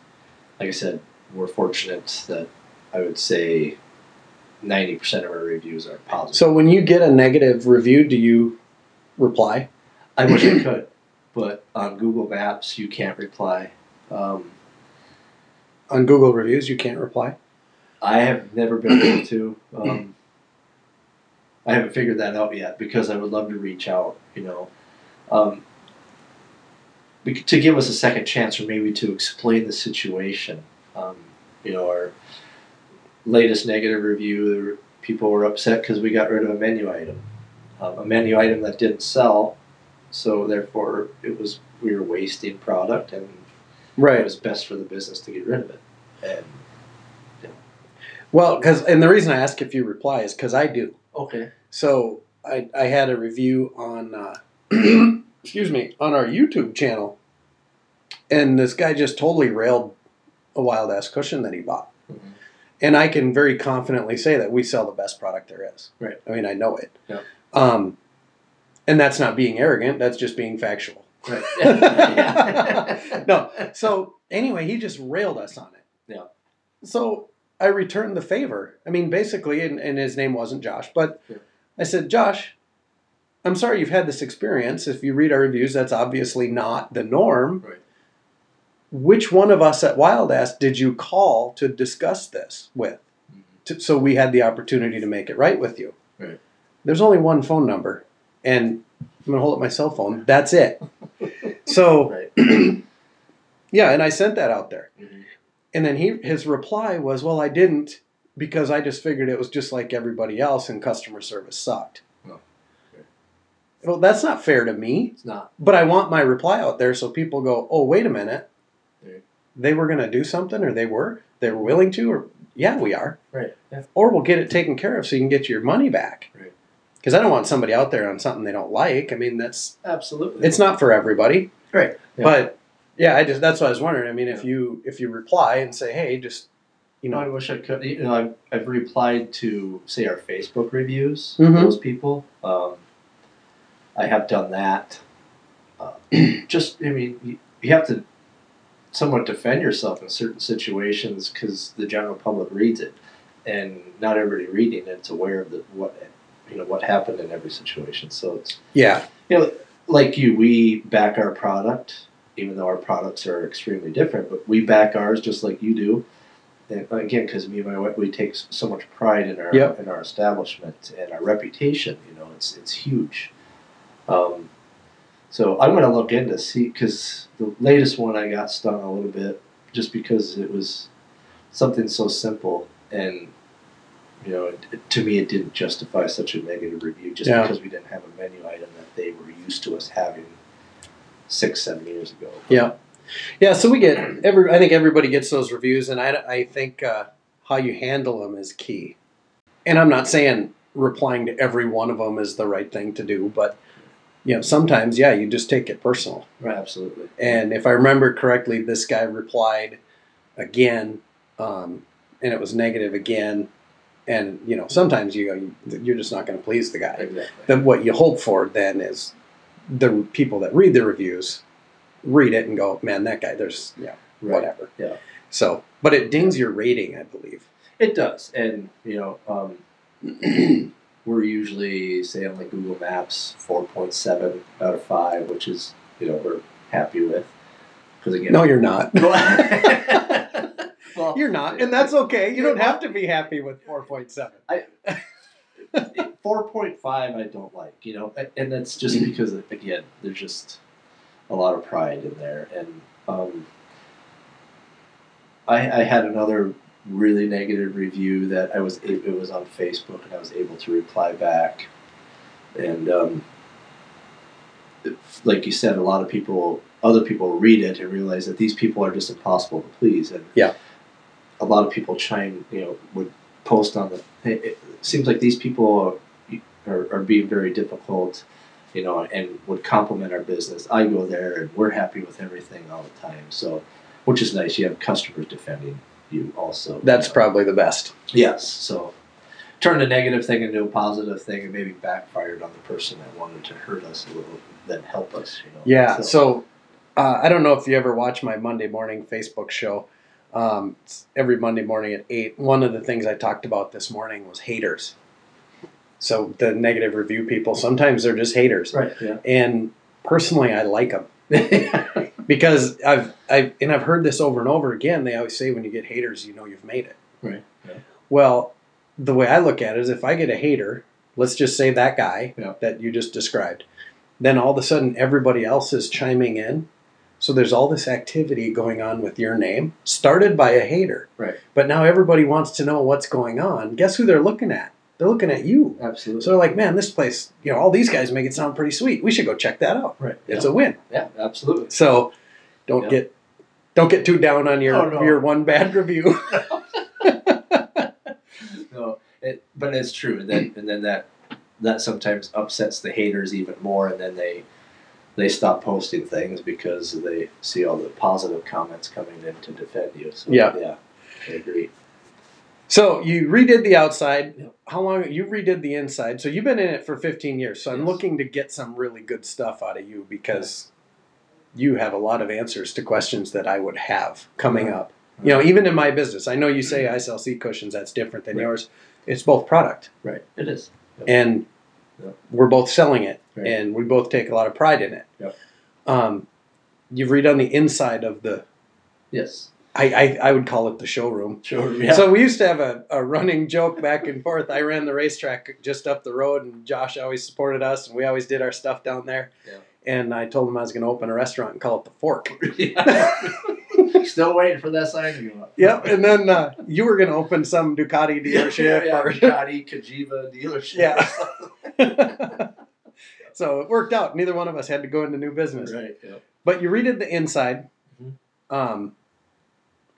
like i said we're fortunate that i would say 90% of our reviews are positive So when you get a negative review, do you reply? i wish i could but on google maps you can't reply um, On Google reviews, you can't reply. I have never been able to. Um, I haven't figured that out yet because I would love to reach out, you know, um, to give us a second chance or maybe to explain the situation. Um, you know, our latest negative review, people were upset because we got rid of a menu item, um, a menu item that didn't sell, so therefore it was we were wasting product and right. it was best for the business to get rid of it. And yeah. Well, because and the reason I ask if you reply is because I do. okay, So I I had a review on uh, [CLEARS THROAT] excuse me on our YouTube channel, and this guy just totally railed a wild ass cushion that he bought. Mhm. And I can very confidently say that we sell the best product there is. Right. I mean, I know it. Yeah. Um, and that's not being arrogant. That's just being factual. Right. [LAUGHS] no. So anyway, he just railed us on it. Yeah. So I returned the favor. I mean, basically, and, and his name wasn't Josh, but Yeah. I said, Josh, I'm sorry you've had this experience. If you read our reviews, that's obviously not the norm. Right. Which one of us at Wild Ass did you call to discuss this with? To, so we had the opportunity to make it right with you. Right. There's only one phone number, and I'm gonna hold up my cell phone. That's it. [LAUGHS] so [CLEARS THROAT] yeah, and I sent that out there. Mhm. And then he his reply was, "Well, I didn't because I just figured it was just like everybody else, and customer service sucked." Oh, okay. Well, that's not fair to me. It's not. But I want my reply out there so people go, "Oh, wait a minute. They were going to do something, or they were, they were willing to, or yeah, we are, Right. Yeah. or we'll get it taken care of so you can get your money back." Right. Because I don't want somebody out there on something they don't like. I mean, that's Absolutely. it's not for everybody. Right. Yeah. But yeah, I just that's what I was wondering. I mean, if you if you reply and say, "Hey, just you know, I wish I could. You know, I've, I've replied to say our Facebook reviews. Mhm. Those people. Um, I have done that. Uh, [CLEARS THROAT] just, I mean, you, you have to somewhat defend yourself in certain situations because the general public reads it, and not everybody reading it's aware of the what you know what happened in every situation. So it's yeah, you know, like you, we back our product, even though our products are extremely different, but we back ours just like you do. And again, because me and my wife, we take so much pride in our Yep. in our establishment and our reputation. You know, it's it's huge. Um, so I'm going to look into see because the latest one I got stung a little bit just because it was something so simple and you know it, it- to me it didn't justify such a negative review just Yeah. because we didn't have a menu item that they were used to us having six seven years ago. yeah, yeah. So we get every. I think everybody gets those reviews, and I I think uh, how you handle them is key. And I'm not saying replying to every one of them is the right thing to do, but you know sometimes yeah, you just take it personal. Right, absolutely. And if I remember correctly, this guy replied again, um, and it was negative again. And you know, sometimes you go, you're just not going to please the guy. Exactly. Then what you hope for then is the people that read the reviews read it and go, man, that guy, there's yeah, Right. whatever. Yeah. So, but it dings your rating, I believe. It does, and you know, um, [CLEARS THROAT] we're usually say on like Google Maps four point seven out of five, which is you know we're happy with because again, No, you're not. [LAUGHS] well, You're not, and that's okay. You don't have to be happy with 4.7. four point five I don't like, you know, and that's just because again, there's just a lot of pride in there, and um, I, I had another really negative review that I was a- it was on Facebook, and I was able to reply back, and um, like you said, a lot of people, other people read it and realize that these people are just impossible to please, and Yeah. a lot of people chime, you know, would post on the. It seems like these people are, are being very difficult, you know, and would compliment our business. I go there and we're happy with everything all the time. So, which is nice. You have customers defending you also. That's you know. probably the best. Yes. So, turned a negative thing into a positive thing and maybe backfired on the person that wanted to hurt us a little, then help us. You know. Yeah. So, uh, I don't know if you ever watch my Monday morning Facebook show. Um, it's every Monday morning at eight. One of the things I talked about this morning was haters. So the negative review people sometimes they're just haters, right. Yeah. and personally I like them [LAUGHS] because I've I and I've heard this over and over again. They always say when you get haters, you know you've made it. right. Yeah. Well, the way I look at it is if I get a hater, let's just say that guy Yeah. that you just described, then all of a sudden everybody else is chiming in. So there's all this activity going on with your name, started by a hater. Right. But now everybody wants to know what's going on. Guess who they're looking at? They're looking at you. Absolutely. So they're like, man, this place, you know, all these guys make it sound pretty sweet. We should go check that out. right. It's yeah. a win. yeah. Absolutely. So don't Yeah. get don't get too down on your Oh, no. your one bad review. [LAUGHS] [LAUGHS] No, it, but it's true, and then and then that that sometimes upsets the haters even more, and then they they stop posting things because they see all the positive comments coming in to defend you. So Yeah. yeah, I agree. So you redid the outside. Yep. How long you redid the inside? So you've been in it for 15 years. So I'm Yes. looking to get some really good stuff out of you because you have a lot of answers to questions that I would have coming Mhm. up. You know, even in my business, I know you say I sell seat cushions. That's different than Right. yours. It's both product, Right, it is. Yep. and Yep. we're both selling it, Right. and we both take a lot of pride in it. Yep. Um, you've redone the inside of the. Yes, I, I, I would call it the showroom. sure. Yeah. So we used to have a, a running joke back and forth. I ran the racetrack just up the road, and Josh always supported us, and we always did our stuff down there. Yeah. And I told him I was going to open a restaurant and call it the Fork. [LAUGHS] Yeah. [LAUGHS] Still waiting for that sign to go up. Yep. And then uh, you were going to open some Ducati [LAUGHS] dealership. yeah, or- Ducati, Cagiva dealership. Yeah. so it worked out. Neither one of us had to go into new business. right. Yep. But you redid the inside, Mhm. um,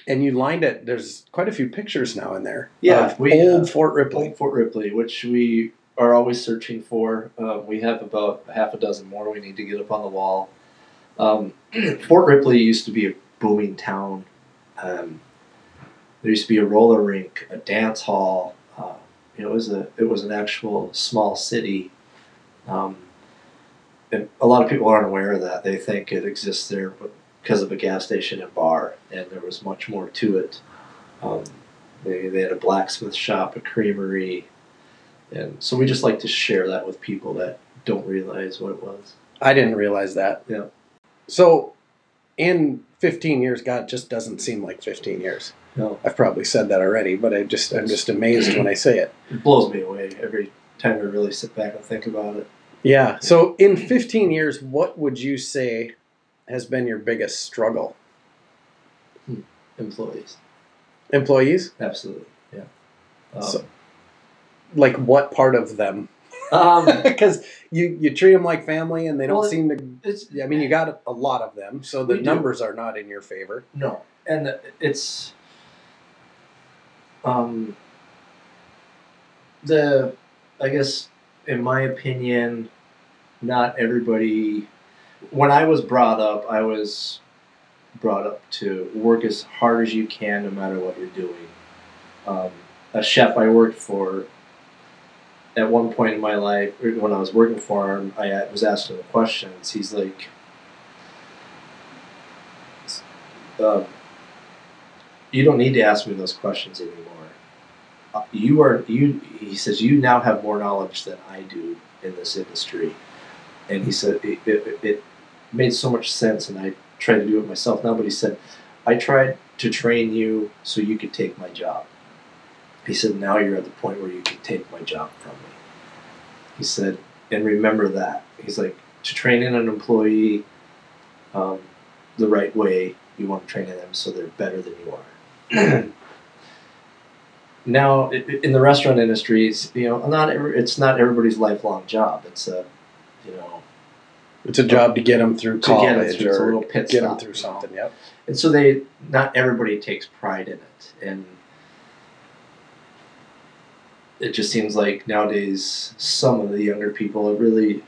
and you lined it. There's quite a few pictures now in there. Yeah, we, old uh, Fort Ripley. Old Fort Ripley, which we are always searching for. Um, we have about half a dozen more we need to get up on the wall. Um, [CLEARS THROAT] Fort Ripley used to be a booming town. Um, there used to be a roller rink, a dance hall. Uh, it was a it was an actual small city. Um, and a lot of people aren't aware of that. They think it exists there because of a gas station and bar, and there was much more to it. Um, they, they had a blacksmith shop, a creamery, and so we just like to share that with people that don't realize what it was. I didn't realize that. Yeah. So, in 15 years, God just doesn't seem like 15 years. No, I've probably said that already, but I just I'm just amazed when I say it. [CLEARS THROAT] it blows me away every time I really sit back and think about it. Yeah. So, in 15 years, what would you say has been your biggest struggle? Employees, Employees? absolutely, yeah. Um, So- Like what part of them? um, [LAUGHS] Because you you treat them like family, and they don't Well, seem to. it's I mean, you got a lot of them, so the We do. numbers are not in your favor. No, and it's um the I guess in my opinion, not everybody. When I was brought up, I was brought up to work as hard as you can, no matter what you're doing. Um, a chef I worked for. At one point in my life, when I was working for him, I was asking him questions. He's like, um, you don't need to ask me those questions anymore. Uh, You are you. He says you now have more knowledge than I do in this industry, and he said it, it, it made so much sense, and I try to do it myself now. But he said I tried to train you so you could take my job. He said now you're at the point where you can take my job from me. He said, and remember that. He's like to train in an employee um, the right way you want to train them so they're better than you are. [CLEARS THROAT] now, in the restaurant industry, you know, not every, it's not everybody's lifelong job. It's a, you know, It's a job to get them through To get 'em college through, it's a or little pit get them stop, through you know. something. Yep. and so they, not everybody takes pride in it, and it just seems like nowadays some of the younger people are really,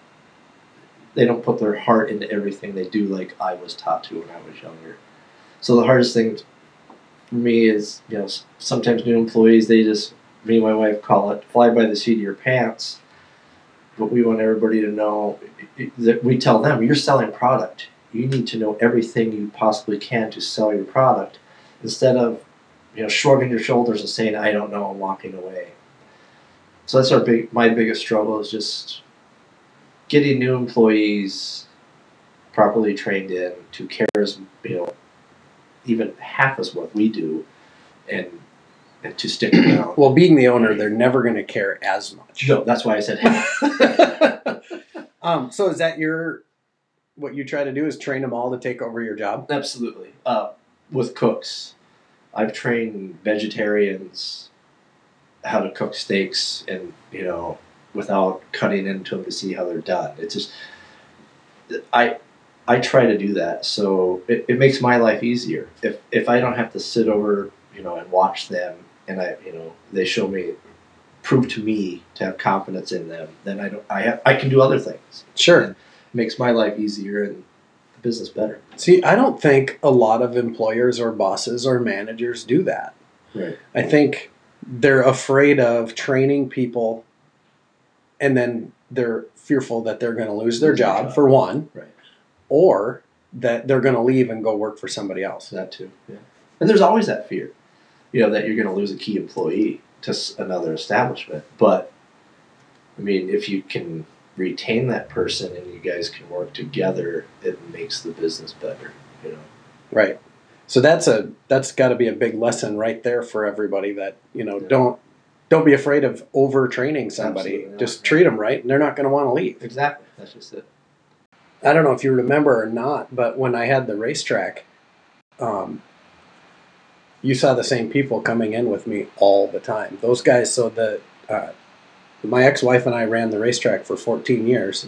they don't put their heart into everything they do like I was taught to when I was younger. So the hardest thing for me is, you know, sometimes new employees they just me and my wife call it fly by the seat of your pants. But we want everybody to know that we tell them you're selling product. You need to know everything you possibly can to sell your product instead of you know shrugging your shoulders and saying I don't know and walking away. So that's our big my biggest struggle is just getting new employees properly trained in to care as you know even half as what we do and to stick around. Well, being the owner, they're never going to care as much. No, that's why I said [LAUGHS] um, so is that your what you try to do is train them all to take over your job? Absolutely. Uh, with cooks, I've trained vegetarians how to cook steaks and you know without cutting into them to see how they're done. It's just I I try to do that so it, it makes my life easier. If if I don't have to sit over you know and watch them and I you know they show me prove to me to have confidence in them, then I don't I have I can do other things. Sure. It makes my life easier and the business better. See, I don't think a lot of employers or bosses or managers do that. Right. I think they're afraid of training people and then they're fearful that they're going to lose their Lose their job, job. for one, Right. or that they're going to leave and go work for somebody else. That too. Yeah. And there's always that fear, you know, that you're going to lose a key employee to another establishment. But I mean, if you can retain that person and you guys can work together, it makes the business better. You know. Right. So that's a that's got to be a big lesson right there for everybody that you know Yeah. don't don't be afraid of overtraining somebody. Just treat them right, and they're not going to want to leave. Exactly. That's just it. I don't know if you remember or not, but when I had the racetrack, um, you saw the same people coming in with me all the time. Those guys. So the uh, my ex-wife and I ran the racetrack for 14 years.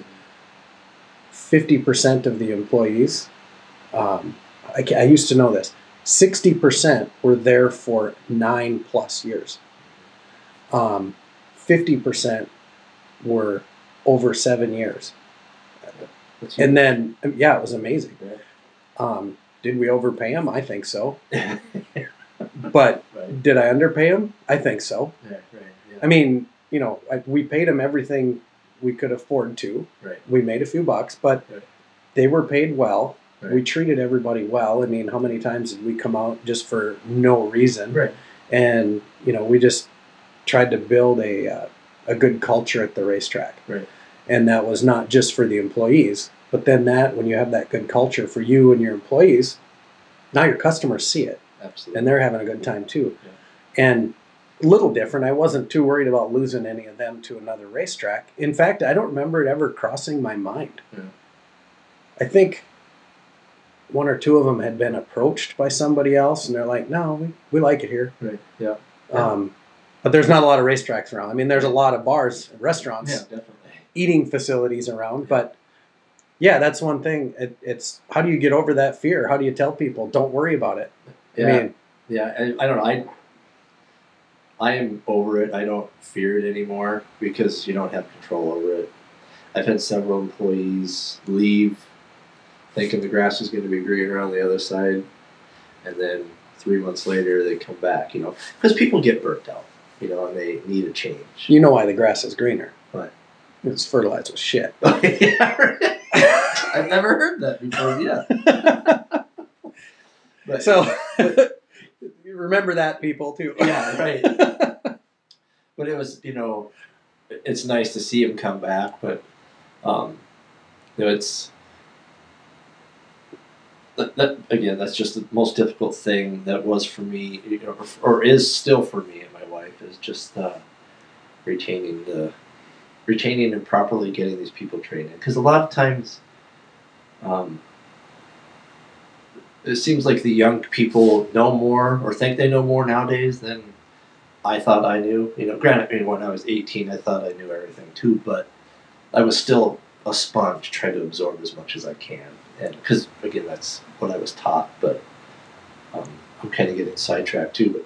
Fifty percent of the employees, um, I, I used to know this. Sixty percent were there for nine plus years. Um, Fifty percent were over seven years. And then, yeah, it was amazing. Um, did we overpay him? I think so. [LAUGHS] [LAUGHS] But Right. did I underpay him? I think so. Right. Yeah. I mean, you know, I, we paid him everything we could afford to. Right. We made a few bucks, but Right. they were paid well. We treated everybody well. I mean, how many times did we come out just for no reason? Right. And you know, we just tried to build a uh, a good culture at the racetrack. Right. And that was not just for the employees, but then that when you have that good culture for you and your employees, now your customers see it Absolutely. and they're having a good time too. Yeah. And a little different. I wasn't too worried about losing any of them to another racetrack. In fact, I don't remember it ever crossing my mind. Yeah. I think one or two of them had been approached by somebody else, and they're like, "No, we, we like it here." right. Yeah. Yeah. Um, but there's not a lot of racetracks around. I mean, there's a lot of bars, and restaurants, Yeah. Definitely. eating facilities around, but yeah, that's one thing. It, it's how do you get over that fear? How do you tell people don't worry about it? Yeah. I mean, Yeah, I, I don't know. I I am over it. I don't fear it anymore because you don't have control over it. I've had several employees leave thinking the grass is going to be greener on the other side, and then three months later they come back. You know, because people get burnt out. You know, and they need a change. you know why the grass is greener? Why? It's fertilized with shit. [LAUGHS] yeah. [LAUGHS] I've never heard that before. Yeah. [LAUGHS] But, So [LAUGHS] you remember that, people too. Yeah, right. [LAUGHS] but it was you know it's nice to see him come back but um you know it's that, that again that's just the most difficult thing that was for me you know, or, or is still for me and my wife is just uh, retaining the retaining and properly getting these people trained because a lot of times um, it seems like the young people know more or think they know more nowadays than I thought I knew. You know, granted, I mean, when I was 18, I thought I knew everything too, but I was still a sponge trying to absorb as much as I can. And because, again, that's what I was taught, but um, I'm kind of getting sidetracked too. But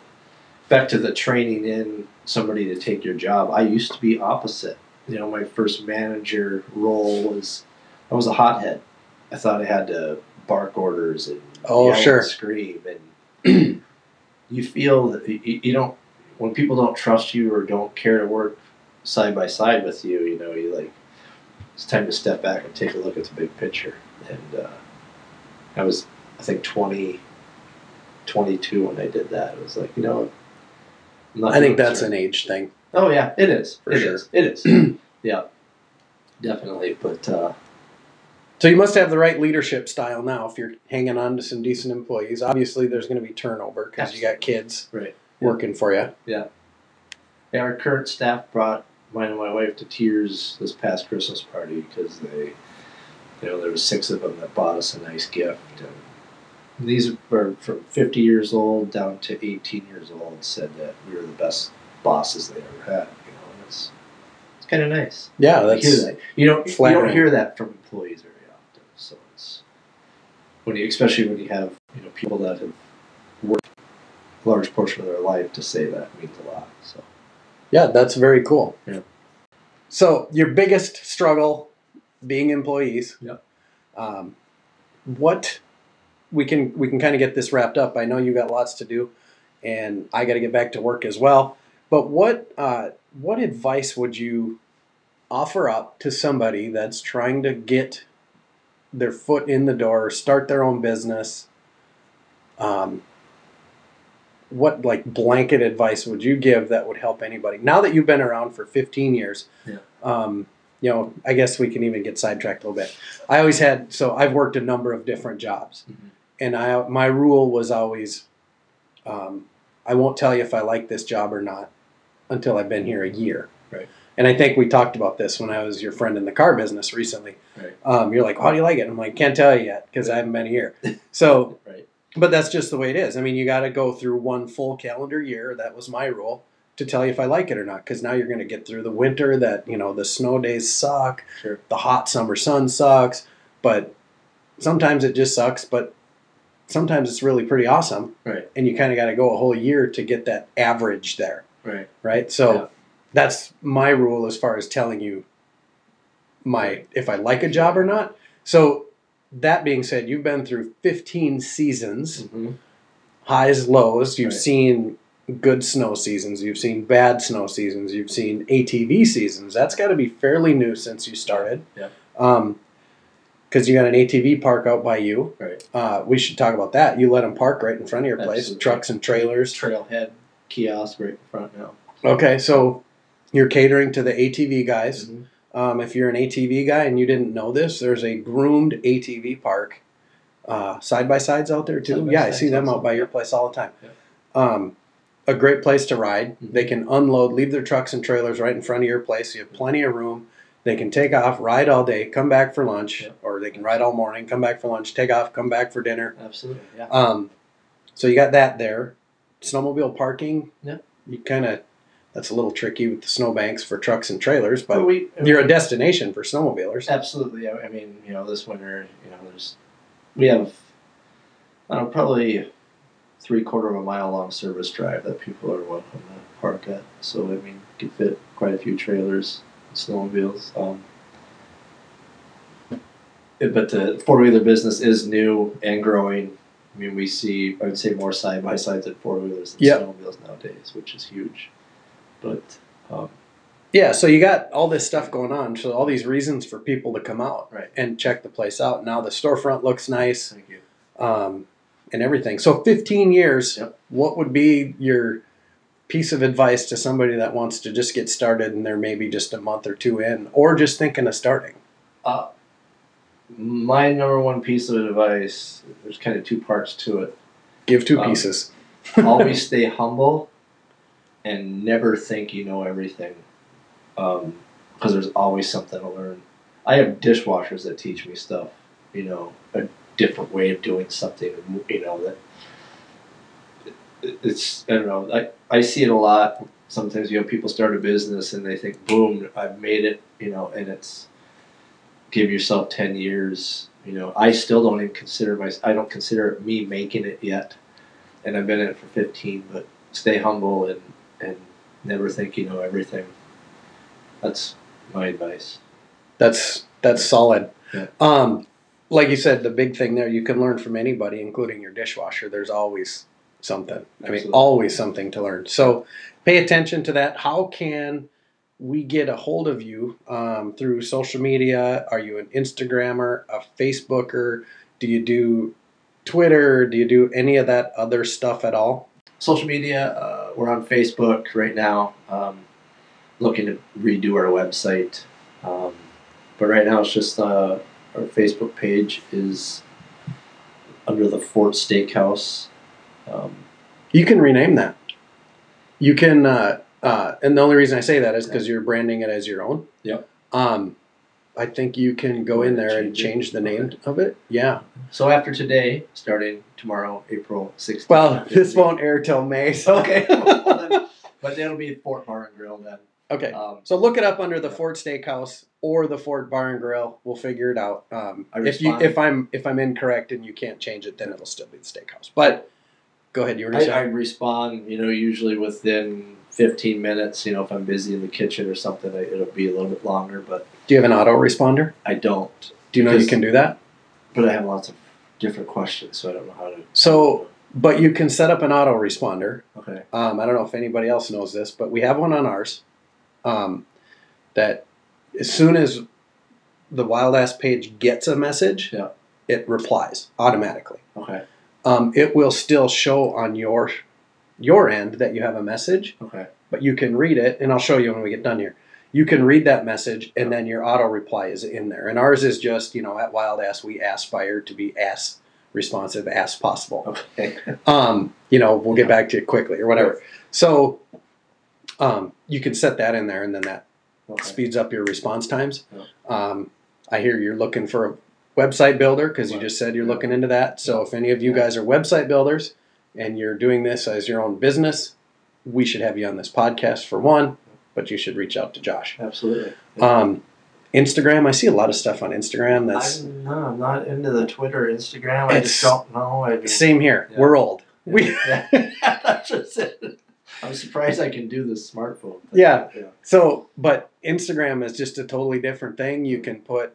back to the training in somebody to take your job, I used to be opposite. You know, my first manager role was I was a hothead. I thought I had to bark orders and Oh, yell sure. and scream [CLEARS THROAT] and you feel that you, you don't when people don't trust you or don't care to work side by side with you, you know, you like it's time to step back and take a look at the big picture. And uh, I was, I think, 20, 22 when I did that. It was like, you know, I'm not I think that's an age thing. Oh yeah, it is. For It sure. is. It is. [CLEARS THROAT] yeah, definitely. But uh, So you must have the right leadership style now if you're hanging on to some decent employees. Obviously, there's going to be turnover because you got kids right. working for you. Yeah, our current staff brought mine and my wife to tears this past Christmas party because they, you know, there was six of them that bought us a nice gift, and these were from 50 years old down to 18 years old. Said that we were the best bosses they ever had. You know, and it's it's kind of nice. Yeah, that's hear that. You don't you don't hear that from employees very often. So it's when you, especially when you have you know people that have worked a large portion of their life to say that means a lot. So. yeah, that's very cool. Yeah. So your biggest struggle being employees. Yep. Um, what we can we can kind of get this wrapped up. I know you got lots to do, and I got to get back to work as well. But what uh, what advice would you offer up to somebody that's trying to get their foot in the door, start their own business? Um, what like blanket advice would you give that would help anybody now that you've been around for 15 years? Yeah. Um, you know, I guess we can even get sidetracked a little bit. I always had so I've worked a number of different jobs, Mhm. and I my rule was always, um, I won't tell you if I like this job or not until I've been here a year. Right. And I think we talked about this when I was your friend in the car business recently. Right. Um, you're like, how do you like it? I'm like, can't tell you yet because I haven't been here. [LAUGHS] So, Right. but that's just the way it is. I mean, you got to go through one full calendar year. That was my rule to tell you if I like it or not. Because now you're going to get through the winter. That you know the snow days suck. Sure. The hot summer sun sucks. But sometimes it just sucks. But sometimes it's really pretty awesome. Right. And you kind of got to go a whole year to get that average there. Right. Right. So Yeah. That's my rule as far as telling you my if I like a job or not. So that being said, you've been through 15 seasons, Mm-hmm. highs, lows. You've Right. seen good snow seasons. You've seen bad snow seasons. You've seen ATV seasons. That's got to be fairly new since you started. Yeah. Um, because you got an ATV park out by you. Right. Uh, we should talk about that. You let them park right in front of your place, Absolutely. trucks and trailers. Trailhead kiosk right in front now. Okay, so you're catering to the ATV guys. Mhm. Um, if you're an ATV guy and you didn't know this, there's a groomed ATV park, uh, side by sides out there too. Yeah, I see them out by your place all the time. Yeah. Um, a great place to ride. Mhm. They can unload, leave their trucks and trailers right in front of your place. You have plenty of room. They can take off, ride all day, come back for lunch, Yeah. or they can ride all morning, come back for lunch, take off, come back for dinner. Absolutely. Yeah. Um, so you got that there. Snowmobile parking. Yeah. You kind of that's a little tricky with the snowbanks for trucks and trailers, but we you're a destination for snowmobilers. Absolutely. I I mean, you know, this winter, you know, there's we have I don't know, probably three quarter of a mile long service drive that people are welcome to park at. So I mean, could fit quite a few trailers, and snowmobiles. Um, but the four wheeler business is new and growing. I mean, we see I would say more side by sides at four wheelers than Yep. snowmobiles nowadays, which is huge. But um, Yeah, so you got all this stuff going on, so all these reasons for people to come out Right. and check the place out. Now the storefront looks nice, thank you. um, and everything. So 15 years. Yep. What would be your piece of advice to somebody that wants to just get started and they're maybe just a month or two in, or just thinking of starting? Uh, my number one piece of advice, there's kind of two parts to it. Give two Um, pieces. Always [LAUGHS] stay humble and never think you know everything. Um, because there's always something to learn. I have dishwashers that teach me stuff, you know, a different way of doing something, you know, that it's, I don't know, I, I see it a lot. Sometimes, you know, people start a business and they think, boom, I've made it, you know, and it's, give yourself 10 years you know i still don't even consider my i don't consider me making it yet and i've been in it for 15 but stay humble and and never think you know everything that's my advice That's that's solid. Yeah. Um, like you said, the big thing there, you can learn from anybody, including your dishwasher. There's always something. Absolutely. I mean, always something to learn. So pay attention to that. How can we get a hold of you um, through social media? Are you an Instagrammer, a Facebooker? Do you do Twitter? Do you do any of that other stuff at all? Social media, uh, we're on Facebook right now, um, looking to redo our website. Um, but right now it's just uh, our Facebook page is under the Fort Steakhouse. Um, You can rename that. You can, uh, uh, and the only reason I say that is because you're branding it as your own. Yep. Um, I think you can go in there and Change change it. the name of it. Yeah. so after today, starting tomorrow, April 16th. Well, this won't air till May. So. Okay. [LAUGHS] Well, then- but that'll be Fort Bar and Grill then. okay. Um, So look it up under the Fort Steakhouse or the Fort Bar and Grill. We'll figure it out. Um, I if you respond- if I'm if I'm incorrect and you can't change it, then it'll still be the Steakhouse. But go ahead. You were I, I respond, you know, usually within 15 minutes. You know, if I'm busy in the kitchen or something, I, it'll be a little bit longer, but Do you have an autoresponder? I don't. Do you know you can do that? But I have lots of different questions, so I don't know how to. So, but you can set up an autoresponder. Okay. Um, I don't know if anybody else knows this, but we have one on ours. Um, that as soon as the Wild Ass page gets a message, Yeah. it replies automatically. Okay. Um, it will still show on your your end that you have a message, Okay. but you can read it, and I'll show you when we get done here. You can read that message, and then your auto reply is in there. And ours is just, you know, at Wild Ass, we aspire to be as responsive as possible Okay. [LAUGHS] um, you know, we'll get back to it quickly or whatever. So um, you can set that in there, and then that okay. speeds up your response times. Yeah. Um, I hear you're looking for a website builder because you just said you're looking into that. So if any of you guys are website builders and you're doing this as your own business, we should have you on this podcast for one, but you should reach out to Josh. Absolutely. Um, Instagram, I see a lot of stuff on Instagram. That's I'm, no, I'm not into the Twitter, Instagram. I just don't know. I mean, same here. Yeah. We're old. We [LAUGHS] yeah, that's just it. I'm surprised I can do this smartphone. thing. Yeah. yeah. So, but Instagram is just a totally different thing. You can put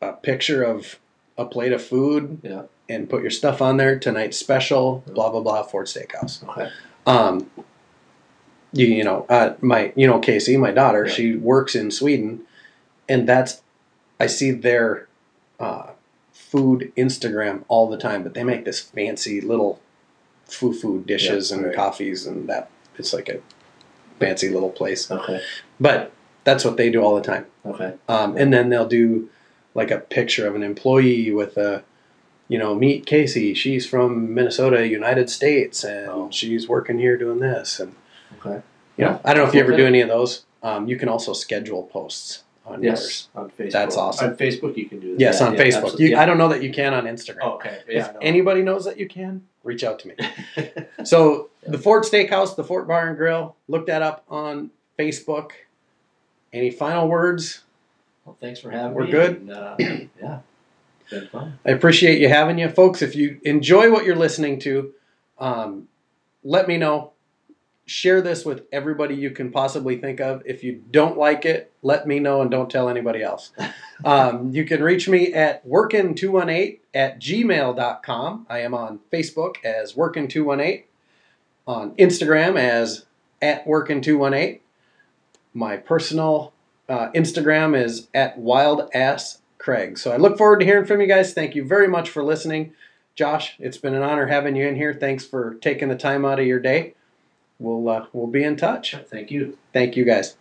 a picture of a plate of food Yeah. And put your stuff on there. Tonight's special, blah blah blah, Fort Steakhouse. Okay. Um, you you know, uh, my you know Casey, my daughter, Yeah. she works in Sweden, and that's I see their uh, food Instagram all the time. But they make this fancy little foo-foo dishes Yeah, and right. coffees, and that it's like a fancy little place. Okay. But that's what they do all the time. Okay. Um, and then they'll do like a picture of an employee with a, you know, meet Casey. She's from Minnesota, United States, and Oh. she's working here doing this. And Okay. you know, I don't know if you ever do any of those. Um, you can also schedule posts on yours. On Facebook. That's awesome. On Facebook, you can do that. Yes, on yeah, Facebook. You, I don't know that you can on Instagram. Oh, okay. if no. anybody knows that you can, reach out to me. [LAUGHS] So the Fort Steakhouse, the Fort Bar and Grill, look that up on Facebook. Any final words? well, thanks for having We're me. good? And, uh, [CLEARS THROAT] yeah. Been fun. I appreciate you having you, folks. If you enjoy what you're listening to, um, let me know. Share this with everybody you can possibly think of. If you don't like it, let me know and don't tell anybody else. [LAUGHS] um, you can reach me at workin218 at gmail.com. I am on Facebook as workin218, on Instagram as at workin218. My personal uh, Instagram is at wildasscraig. So I look forward to hearing from you guys. Thank you very much for listening. Josh, it's been an honor having you in here. Thanks for taking the time out of your day. We'll uh, we'll be in touch. Thank you. Thank you guys.